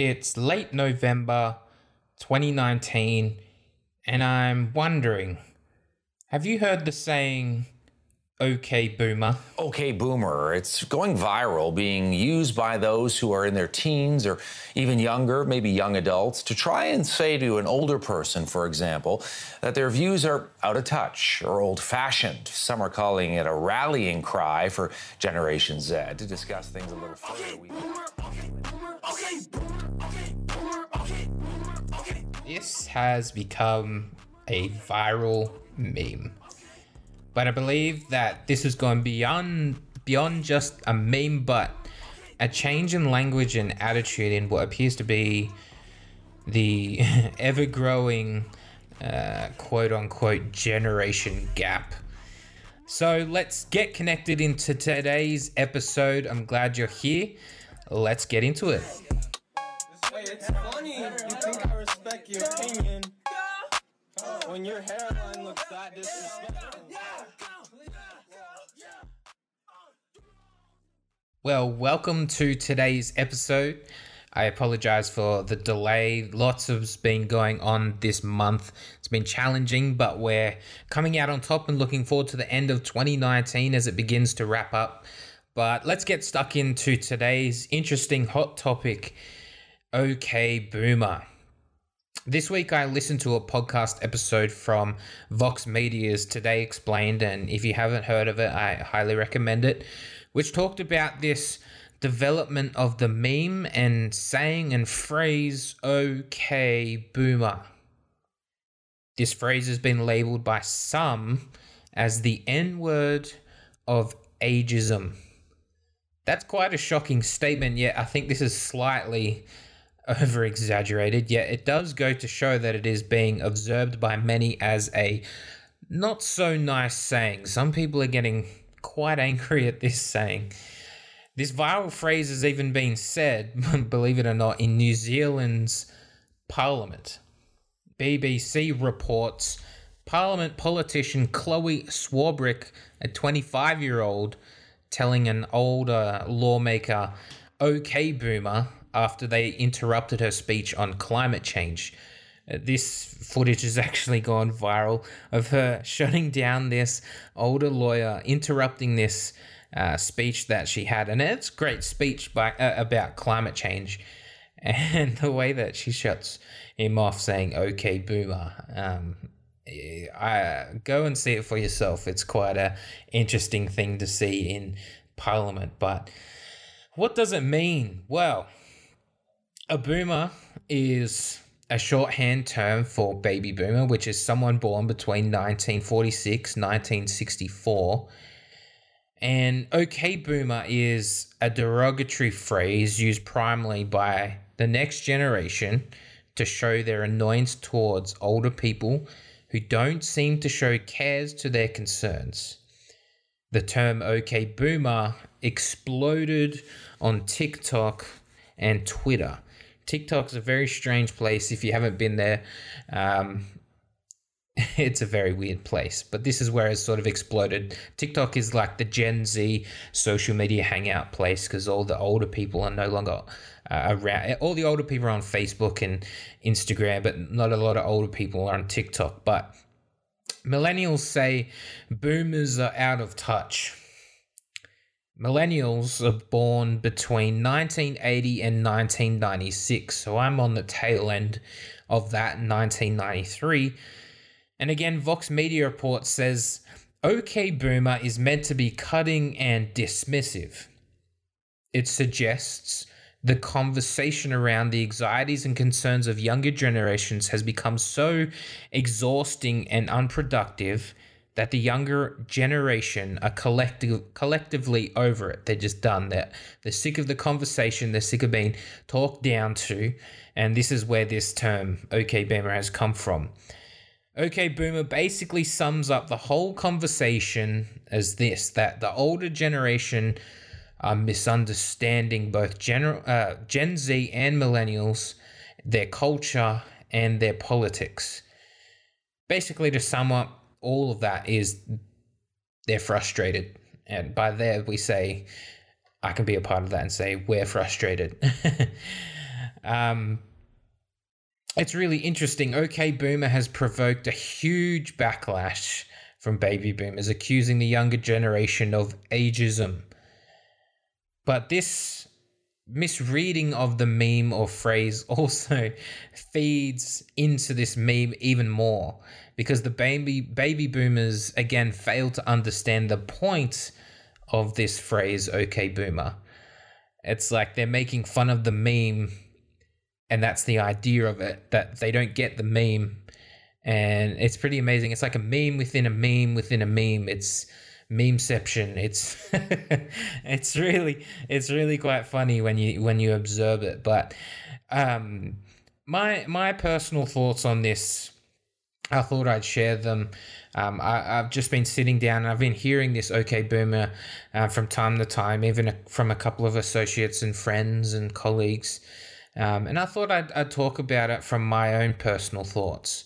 It's late November 2019, and I'm wondering have you heard the saying, okay, boomer? Okay, Boomer. It's going viral, being used by those who are in their teens or even younger, maybe young adults, to try and say to an older person, for example, that their views are out of touch or old fashioned. Some are calling it a rallying cry for Generation Z. To discuss things a little further, we. This has become a viral meme. But I believe that this has gone beyond beyond just a meme, but a change in language and attitude in what appears to be the ever growing uh, quote unquote generation gap. So let's get connected into today's episode. I'm glad you're here. Let's get into it. Hey, when your hairline looks that disrespectful? Well, welcome to today's episode. I apologize for the delay. Lots has been going on this month. It's been challenging, but we're coming out on top and looking forward to the end of 2019 as it begins to wrap up. But let's get stuck into today's interesting hot topic Okay, Boomer. This week, I listened to a podcast episode from Vox Media's Today Explained, and if you haven't heard of it, I highly recommend it, which talked about this development of the meme and saying and phrase, okay, boomer. This phrase has been labeled by some as the N word of ageism. That's quite a shocking statement, yet I think this is slightly over exaggerated, yet it does go to show that it is being observed by many as a not so nice saying. Some people are getting quite angry at this saying. This viral phrase has even been said, believe it or not, in New Zealand's parliament. BBC reports Parliament politician Chloe Swarbrick, a 25 year old, telling an older lawmaker, okay, boomer, after they interrupted her speech on climate change. Uh, This footage has actually gone viral of her shutting down this older lawyer, interrupting this uh, speech that she had, and it's great speech by uh, about climate change, and the way that she shuts him off, saying "Okay, boomer." Um, I go and see it for yourself. It's quite a interesting thing to see in Parliament, but what does it mean? Well, a boomer is a shorthand term for baby boomer, which is someone born between 1946 1964. And okay boomer is a derogatory phrase used primarily by the next generation to show their annoyance towards older people who don't seem to show cares to their concerns. The term OK Boomer exploded on TikTok and Twitter. TikTok's a very strange place if you haven't been there. Um, it's a very weird place, but this is where it's sort of exploded. TikTok is like the Gen Z social media hangout place because all the older people are no longer uh, around. All the older people are on Facebook and Instagram, but not a lot of older people are on TikTok. But millennials say boomers are out of touch. Millennials are born between 1980 and 1996, so I'm on the tail end of that 1993. And again, Vox Media Report says OK Boomer is meant to be cutting and dismissive. It suggests the conversation around the anxieties and concerns of younger generations has become so exhausting and unproductive that the younger generation are collective, collectively over it. They're just done. They're, they're sick of the conversation. They're sick of being talked down to. And this is where this term, OK Boomer, has come from. OK Boomer basically sums up the whole conversation as this that the older generation are misunderstanding both uh, Gen Z and millennials, their culture, and their politics. Basically, to sum up, all of that is they're frustrated. And by there, we say, I can be a part of that and say, we're frustrated. Um, it's really interesting. OK Boomer has provoked a huge backlash from baby boomers, accusing the younger generation of ageism. But this misreading of the meme or phrase also feeds into this meme even more because the baby baby boomers again fail to understand the point of this phrase okay boomer. It's like they're making fun of the meme and that's the idea of it that they don't get the meme. And it's pretty amazing. It's like a meme within a meme within a meme. It's memeception it's it's really it's really quite funny when you when you observe it but um my my personal thoughts on this i thought i'd share them um, I, have just been sitting down and I've been hearing this OK Boomer uh, from time to time, even from a couple of associates and friends and colleagues. Um, and I thought I'd, I'd talk about it from my own personal thoughts.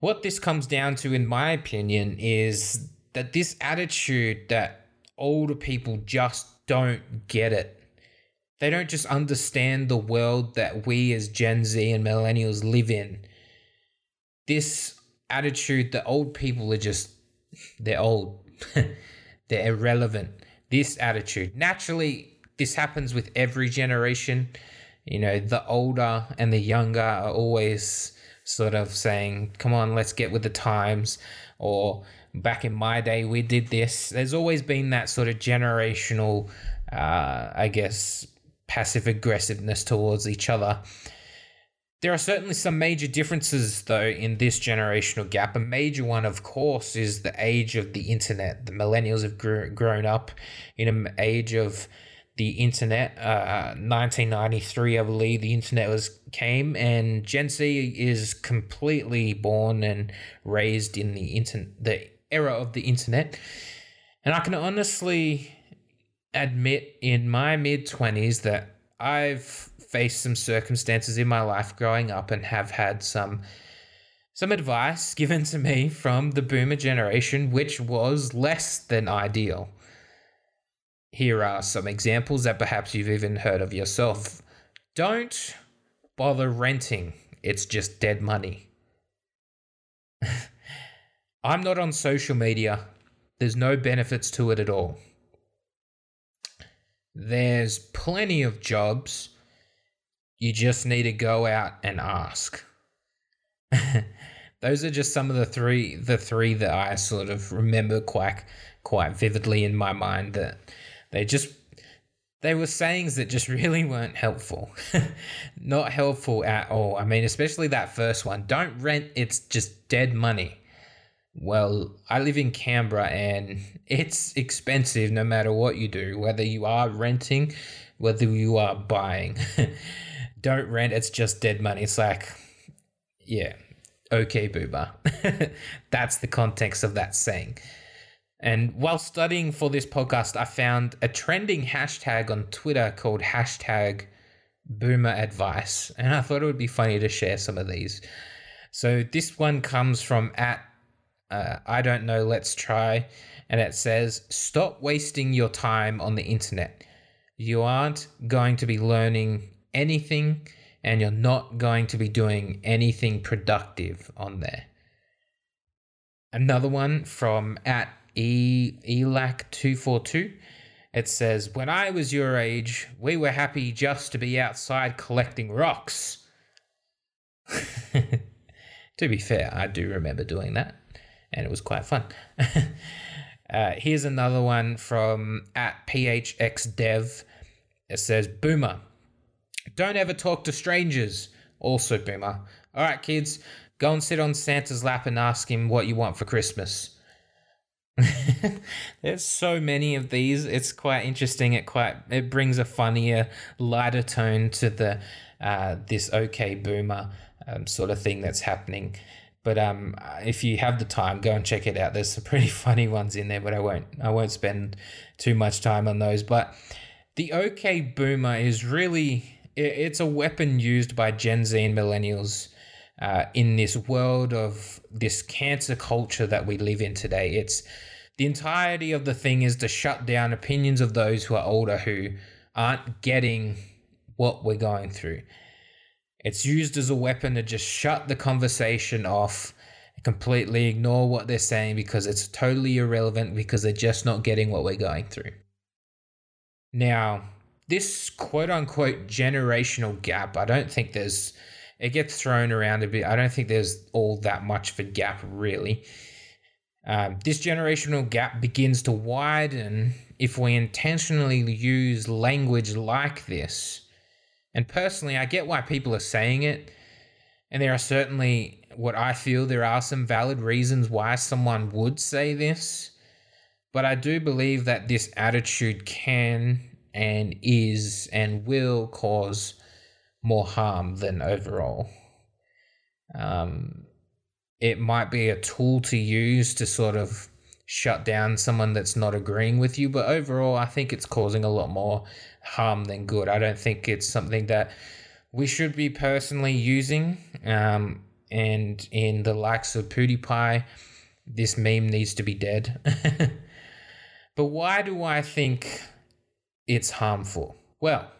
What this comes down to, in my opinion, is that this attitude that older people just don't get it. They don't just understand the world that we as Gen Z and millennials live in. This attitude that old people are just, they're old, they're irrelevant. This attitude. Naturally, this happens with every generation. You know, the older and the younger are always sort of saying, come on, let's get with the times, or back in my day, we did this. There's always been that sort of generational, uh, I guess, passive aggressiveness towards each other. There are certainly some major differences, though, in this generational gap. A major one, of course, is the age of the internet. The millennials have gr- grown up in an age of the internet. Uh, 1993, I believe, the internet was came, and Gen Z is completely born and raised in the internet, the era of the internet. And I can honestly admit in my mid 20s that I've faced some circumstances in my life growing up and have had some some advice given to me from the boomer generation which was less than ideal. Here are some examples that perhaps you've even heard of yourself. Don't bother renting. It's just dead money. I'm not on social media. There's no benefits to it at all. There's plenty of jobs. You just need to go out and ask. Those are just some of the three the three that I sort of remember quite quite vividly in my mind that they just they were sayings that just really weren't helpful. Not helpful at all. I mean, especially that first one. Don't rent, it's just dead money. Well, I live in Canberra and it's expensive no matter what you do, whether you are renting, whether you are buying. Don't rent, it's just dead money. It's like, yeah, okay, boomer. That's the context of that saying. And while studying for this podcast, I found a trending hashtag on Twitter called hashtag boomer advice. And I thought it would be funny to share some of these. So this one comes from at uh, I don't know, let's try. And it says, stop wasting your time on the internet. You aren't going to be learning anything and you're not going to be doing anything productive on there. Another one from at e elac242. It says, When I was your age, we were happy just to be outside collecting rocks. to be fair, I do remember doing that and it was quite fun. uh, here's another one from at phxdev. It says, Boomer, don't ever talk to strangers. Also, Boomer. All right, kids, go and sit on Santa's lap and ask him what you want for Christmas. There's so many of these. It's quite interesting. It quite it brings a funnier, lighter tone to the uh, this okay boomer um, sort of thing that's happening. But um, if you have the time, go and check it out. There's some pretty funny ones in there, but I won't I won't spend too much time on those. But the OK Boomer is really it's a weapon used by Gen Z and millennials uh, in this world of this cancel culture that we live in today. It's the entirety of the thing is to shut down opinions of those who are older who aren't getting what we're going through. It's used as a weapon to just shut the conversation off, completely ignore what they're saying because it's totally irrelevant because they're just not getting what we're going through. Now, this quote unquote generational gap, I don't think there's, it gets thrown around a bit. I don't think there's all that much of a gap really. Um, this generational gap begins to widen if we intentionally use language like this. And personally, I get why people are saying it. And there are certainly what I feel there are some valid reasons why someone would say this. But I do believe that this attitude can and is and will cause more harm than overall. Um, it might be a tool to use to sort of shut down someone that's not agreeing with you, but overall, I think it's causing a lot more harm than good. I don't think it's something that we should be personally using. Um, and in the likes of PewDiePie, this meme needs to be dead. but why do I think it's harmful? Well,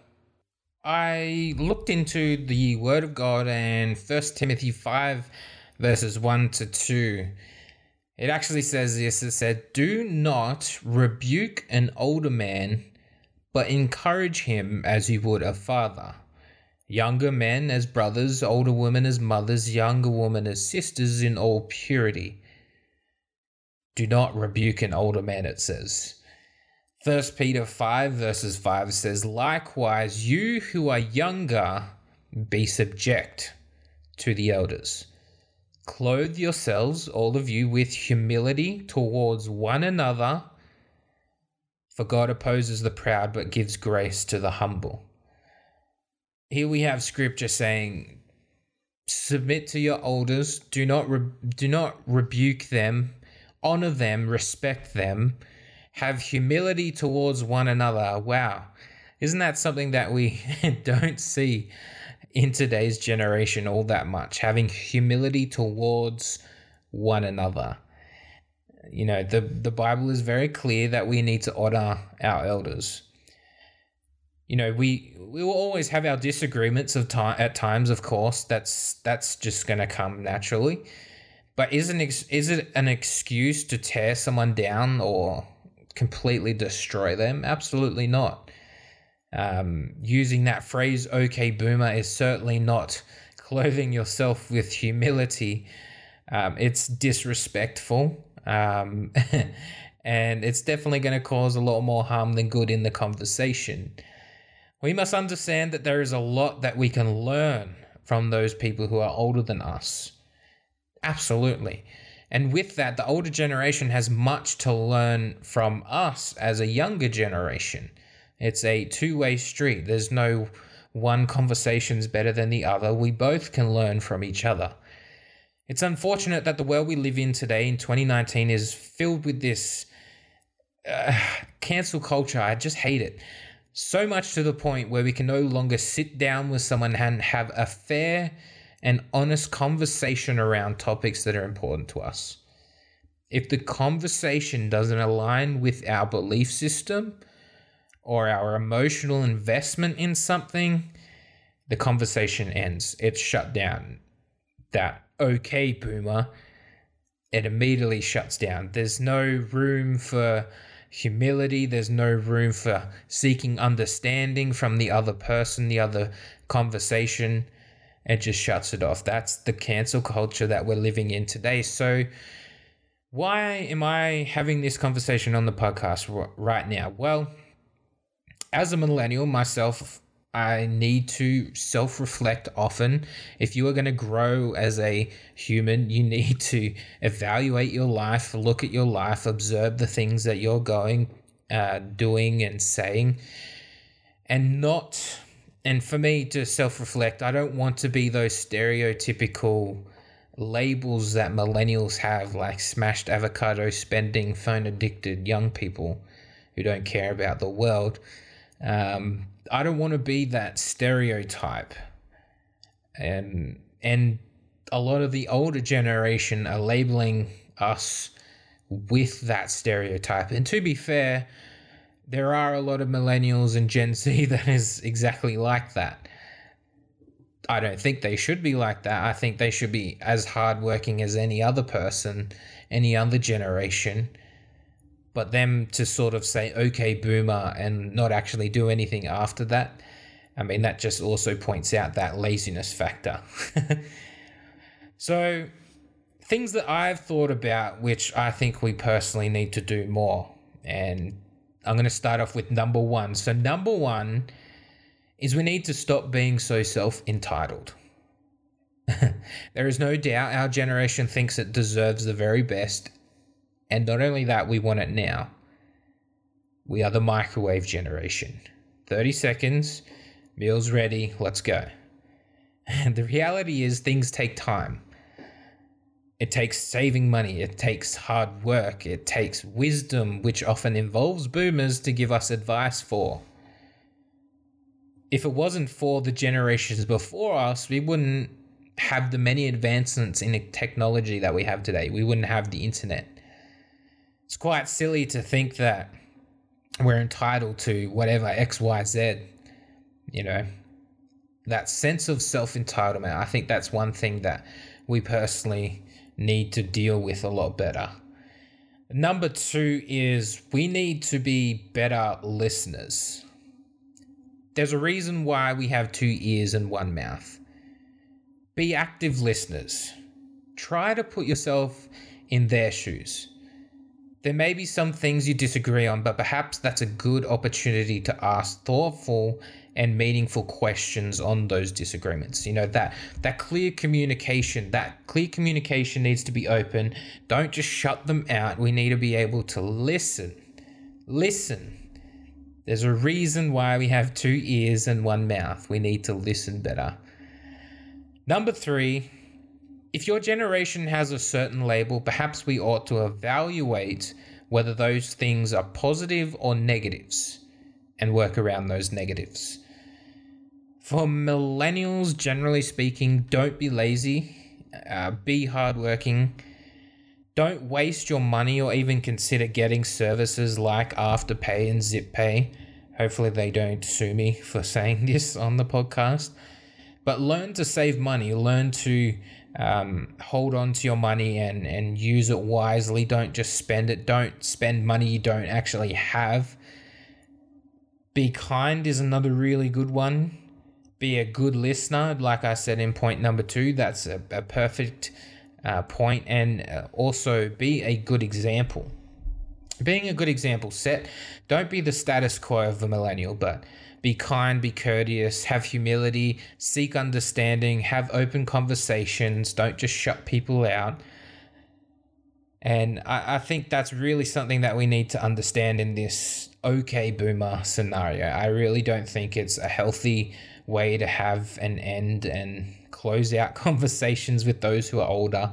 I looked into the Word of God and First Timothy 5 verses 1 to 2. It actually says this it said, Do not rebuke an older man, but encourage him as you would a father. Younger men as brothers, older women as mothers, younger women as sisters in all purity. Do not rebuke an older man, it says. First Peter 5 verses 5 says, Likewise, you who are younger, be subject to the elders. Clothe yourselves, all of you, with humility towards one another, for God opposes the proud but gives grace to the humble. Here we have scripture saying, submit to your elders, do not re- do not rebuke them, honor them, respect them, have humility towards one another. Wow. Isn't that something that we don't see in today's generation all that much, having humility towards one another. You know, the, the Bible is very clear that we need to honor our elders. You know, we we will always have our disagreements of time at times, of course. That's that's just going to come naturally. But is an ex- is it an excuse to tear someone down or completely destroy them? Absolutely not um, using that phrase okay boomer is certainly not clothing yourself with humility. Um, it's disrespectful. Um, and it's definitely going to cause a lot more harm than good in the conversation. We must understand that there is a lot that we can learn from those people who are older than us. Absolutely. And with that the older generation has much to learn from us as a younger generation it's a two way street. There's no one conversation's better than the other. We both can learn from each other. It's unfortunate that the world we live in today in 2019 is filled with this uh, cancel culture. I just hate it. So much to the point where we can no longer sit down with someone and have a fair and honest conversation around topics that are important to us. If the conversation doesn't align with our belief system, or our emotional investment in something, the conversation ends. It's shut down. That okay, boomer, it immediately shuts down. There's no room for humility, there's no room for seeking understanding from the other person, the other conversation. It just shuts it off. That's the cancel culture that we're living in today. So, why am I having this conversation on the podcast right now? Well, as a millennial myself, I need to self reflect often. If you are going to grow as a human, you need to evaluate your life, look at your life, observe the things that you're going, uh, doing, and saying, and not. And for me to self reflect, I don't want to be those stereotypical labels that millennials have, like smashed avocado spending, phone addicted young people who don't care about the world. Um, I don't want to be that stereotype. And and a lot of the older generation are labeling us with that stereotype. And to be fair, there are a lot of millennials and Gen Z that is exactly like that. I don't think they should be like that. I think they should be as hardworking as any other person, any other generation. But them to sort of say, okay, boomer, and not actually do anything after that, I mean, that just also points out that laziness factor. so, things that I've thought about, which I think we personally need to do more. And I'm going to start off with number one. So, number one is we need to stop being so self entitled. there is no doubt our generation thinks it deserves the very best. And not only that, we want it now. We are the microwave generation. 30 seconds, meal's ready, let's go. And the reality is, things take time. It takes saving money, it takes hard work, it takes wisdom, which often involves boomers to give us advice for. If it wasn't for the generations before us, we wouldn't have the many advancements in technology that we have today. We wouldn't have the internet. It's quite silly to think that we're entitled to whatever XYZ, you know. That sense of self entitlement, I think that's one thing that we personally need to deal with a lot better. Number two is we need to be better listeners. There's a reason why we have two ears and one mouth. Be active listeners. Try to put yourself in their shoes. There may be some things you disagree on, but perhaps that's a good opportunity to ask thoughtful and meaningful questions on those disagreements. You know, that that clear communication, that clear communication needs to be open. Don't just shut them out. We need to be able to listen. Listen. There's a reason why we have two ears and one mouth. We need to listen better. Number 3, if your generation has a certain label, perhaps we ought to evaluate whether those things are positive or negatives and work around those negatives. For millennials, generally speaking, don't be lazy, uh, be hardworking. Don't waste your money or even consider getting services like Afterpay and ZipPay. Hopefully, they don't sue me for saying this on the podcast. But learn to save money, learn to um, hold on to your money and, and use it wisely. Don't just spend it. Don't spend money you don't actually have. Be kind is another really good one be a good listener, like I said in point number two. That's a, a perfect uh, point, and uh, also be a good example. Being a good example set, don't be the status quo of the millennial, but be kind, be courteous, have humility, seek understanding, have open conversations, don't just shut people out. And I, I think that's really something that we need to understand in this okay boomer scenario. I really don't think it's a healthy way to have an end and close out conversations with those who are older.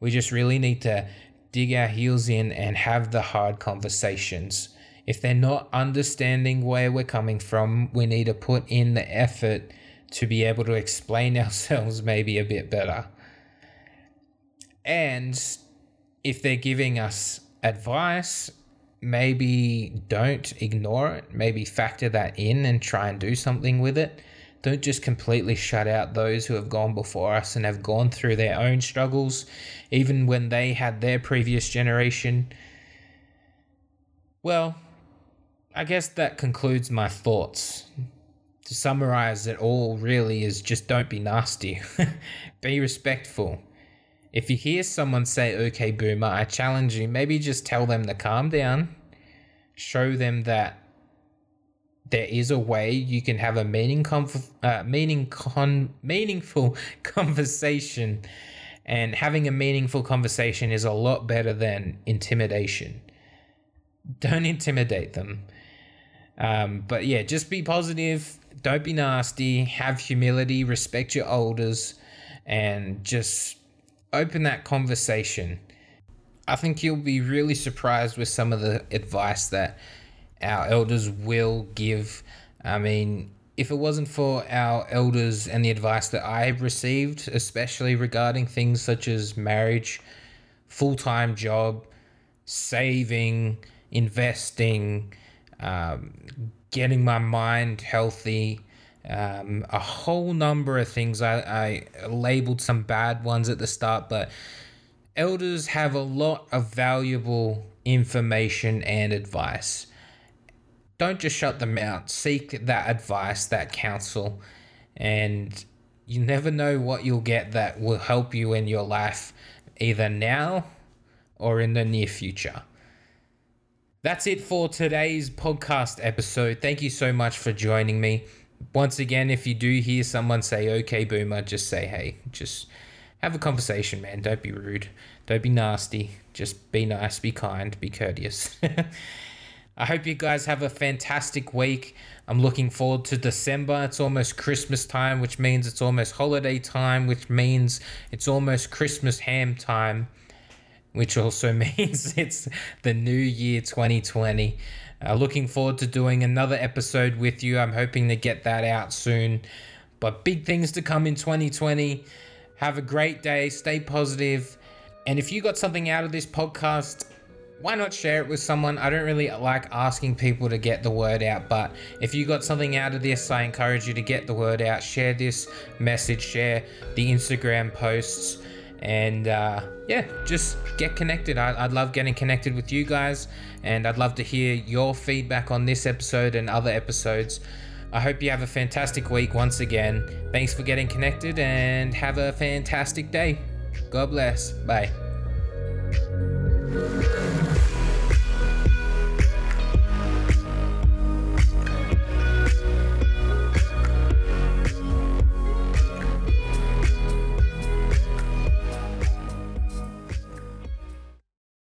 We just really need to dig our heels in and have the hard conversations. If they're not understanding where we're coming from, we need to put in the effort to be able to explain ourselves maybe a bit better. And if they're giving us advice, maybe don't ignore it. Maybe factor that in and try and do something with it. Don't just completely shut out those who have gone before us and have gone through their own struggles, even when they had their previous generation. Well, I guess that concludes my thoughts. To summarize it all, really, is just don't be nasty. be respectful. If you hear someone say, okay, boomer, I challenge you, maybe just tell them to calm down. Show them that there is a way you can have a meaning conf- uh, meaning con- meaningful conversation and having a meaningful conversation is a lot better than intimidation don't intimidate them um, but yeah just be positive. Don't be nasty. Have humility. Respect your elders. And just open that conversation. I think you'll be really surprised with some of the advice that our elders will give. I mean, if it wasn't for our elders and the advice that I've received, especially regarding things such as marriage, full time job, saving, investing, um, getting my mind healthy, um, a whole number of things. I, I labeled some bad ones at the start, but elders have a lot of valuable information and advice. Don't just shut them out. Seek that advice, that counsel, and you never know what you'll get that will help you in your life, either now or in the near future. That's it for today's podcast episode. Thank you so much for joining me. Once again, if you do hear someone say, okay, boomer, just say, hey, just have a conversation, man. Don't be rude. Don't be nasty. Just be nice, be kind, be courteous. I hope you guys have a fantastic week. I'm looking forward to December. It's almost Christmas time, which means it's almost holiday time, which means it's almost Christmas ham time, which also means it's the new year 2020. Uh, looking forward to doing another episode with you. I'm hoping to get that out soon. But big things to come in 2020. Have a great day. Stay positive. And if you got something out of this podcast, why not share it with someone? I don't really like asking people to get the word out, but if you got something out of this, I encourage you to get the word out. Share this message, share the Instagram posts, and uh, yeah, just get connected. I, I'd love getting connected with you guys, and I'd love to hear your feedback on this episode and other episodes. I hope you have a fantastic week once again. Thanks for getting connected and have a fantastic day. God bless. Bye.